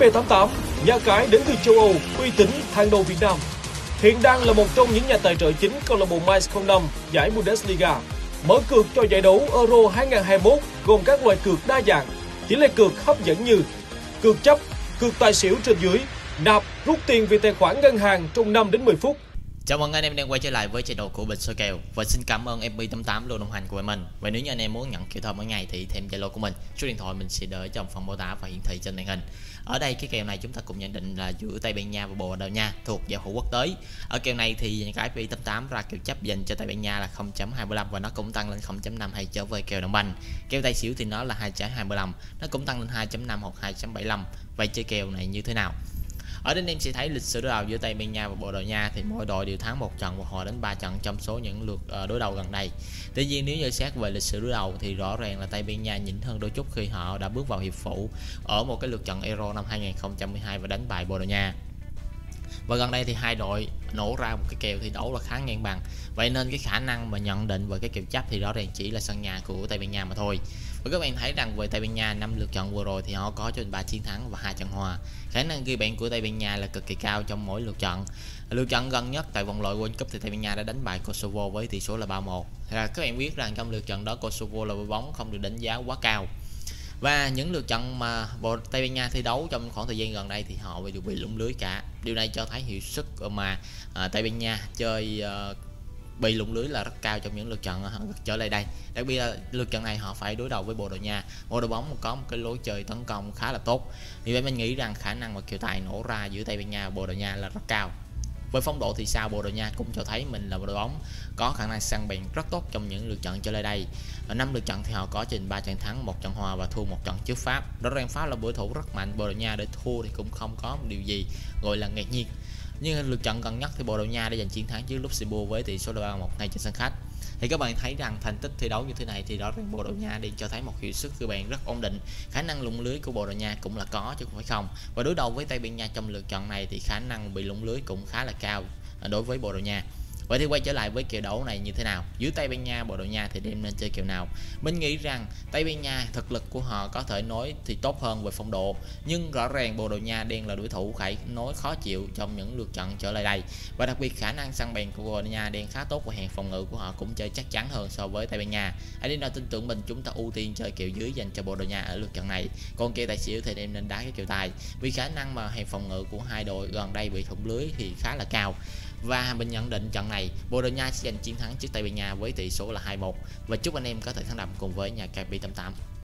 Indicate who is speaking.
Speaker 1: B88, nhà cái đến từ châu Âu, uy tín hàng đầu Việt Nam. Hiện đang là một trong những nhà tài trợ chính câu lạc bộ Mainz 05 giải Bundesliga. Mở cược cho giải đấu Euro 2021 gồm các loại cược đa dạng, tỷ lệ cược hấp dẫn như cược chấp, cược tài xỉu trên dưới, nạp, rút tiền về tài khoản ngân hàng trong 5 đến 10 phút,
Speaker 2: Chào mừng anh em đang quay trở lại với channel của Bình Soi Kèo và xin cảm ơn FB88 luôn đồng hành của mình. Và nếu như anh em muốn nhận kèo thơm mỗi ngày thì thêm Zalo của mình, số điện thoại mình sẽ để trong phần mô tả và hiển thị trên màn hình. Ở đây cái kèo này chúng ta cùng nhận định là giữa Tây Ban Nha và Bồ Đào Nha thuộc giải hữu quốc tế. Ở kèo này thì cái FB88 ra kèo chấp dành cho Tây Ban Nha là 0.25 và nó cũng tăng lên 0.5 hay trở về kèo đồng banh. Kèo tay xỉu thì nó là 2.25, nó cũng tăng lên 2.5 hoặc 2.75. Vậy chơi kèo này như thế nào? Ở đây anh em sẽ thấy lịch sử đối đầu giữa Tây Ban Nha và Bồ Đào Nha thì mỗi đội đều thắng một trận hoặc họ đến 3 trận trong số những lượt ờ, đối đầu gần đây. Tuy nhiên, nếu như xét về lịch sử đối đầu thì rõ ràng là Tây Ban Nha nhỉnh hơn đôi chút khi họ đã bước vào hiệp phụ ở một cái lượt trận Euro năm 2012 và đánh bại Bồ Đào Nha và gần đây thì hai đội nổ ra một cái kèo thi đấu là khá ngang bằng. Vậy nên cái khả năng mà nhận định về cái kèo chấp thì rõ ràng chỉ là sân nhà của Tây Ban Nha mà thôi. Và các bạn thấy rằng về Tây Ban Nha, năm lượt trận vừa rồi thì họ có trên 3 chiến thắng và hai trận hòa. Khả năng ghi bàn của Tây Ban Nha là cực kỳ cao trong mỗi lượt trận lượt trận gần nhất tại vòng loại World Cup thì Tây Ban Nha đã đánh bại Kosovo với tỷ số là 3-1 là các bạn biết rằng trong lượt trận đó, Kosovo là đội bóng không được đánh giá quá cao và những lượt trận mà bộ Tây Ban Nha thi đấu trong khoảng thời gian gần đây thì họ đều bị lủng lưới cả. Điều này cho thấy hiệu suất mà à, Tây Ban Nha chơi à, bị lủng lưới là rất cao trong những lượt à, trận trở lại đây. Đặc biệt là lượt trận này họ phải đối đầu với Bồ Đào Nha. Một đội bóng có một cái lối chơi tấn công khá là tốt. Vì vậy mình nghĩ rằng khả năng mà kiều tài nổ ra giữa Tây Ban Nha và Bồ Đào Nha là rất cao với phong độ thì sao, Bồ Đào Nha cũng cho thấy mình là một đội bóng có khả năng săn bàn rất tốt trong những lượt trận trở lại đây. Ở năm lượt trận thì họ có trình 3 trận thắng, một trận hòa và thua một trận trước Pháp. Rõ ràng Pháp là đối thủ rất mạnh, Bồ Đào Nha để thua thì cũng không có một điều gì gọi là ngạc nhiên nhưng lượt trận gần nhất thì Bồ Đào Nha đã giành chiến thắng trước Luxembourg với tỷ số là 3-1 ngay trên sân khách. Thì các bạn thấy rằng thành tích thi đấu như thế này thì rõ ràng Bồ Đào Nha đi cho thấy một hiệu suất cơ bản rất ổn định. Khả năng lủng lưới của Bồ Đào Nha cũng là có chứ không phải không. Và đối đầu với Tây Ban Nha trong lượt trận này thì khả năng bị lủng lưới cũng khá là cao à, đối với Bồ Đào Nha. Vậy thì quay trở lại với kiểu đấu này như thế nào? Giữa Tây Ban Nha, Bồ Đào Nha thì đem nên chơi kiểu nào? Mình nghĩ rằng Tây Ban Nha thực lực của họ có thể nói thì tốt hơn về phong độ, nhưng rõ ràng Bồ Đào Nha đang là đối thủ phải nói khó chịu trong những lượt trận trở lại đây. Và đặc biệt khả năng săn bèn của Bồ Đào Nha đang khá tốt và hàng phòng ngự của họ cũng chơi chắc chắn hơn so với Tây Ban Nha. Hãy đi nào tin tưởng mình chúng ta ưu tiên chơi kiểu dưới dành cho Bồ Đào Nha ở lượt trận này. Còn kia tài xỉu thì đem nên đá cái kiểu tài vì khả năng mà hàng phòng ngự của hai đội gần đây bị thủng lưới thì khá là cao và mình nhận định trận này Bồ Đào Nha sẽ giành chiến thắng trước Tây Ban Nha với tỷ số là 2-1 và chúc anh em có thể thắng đậm cùng với nhà KP88.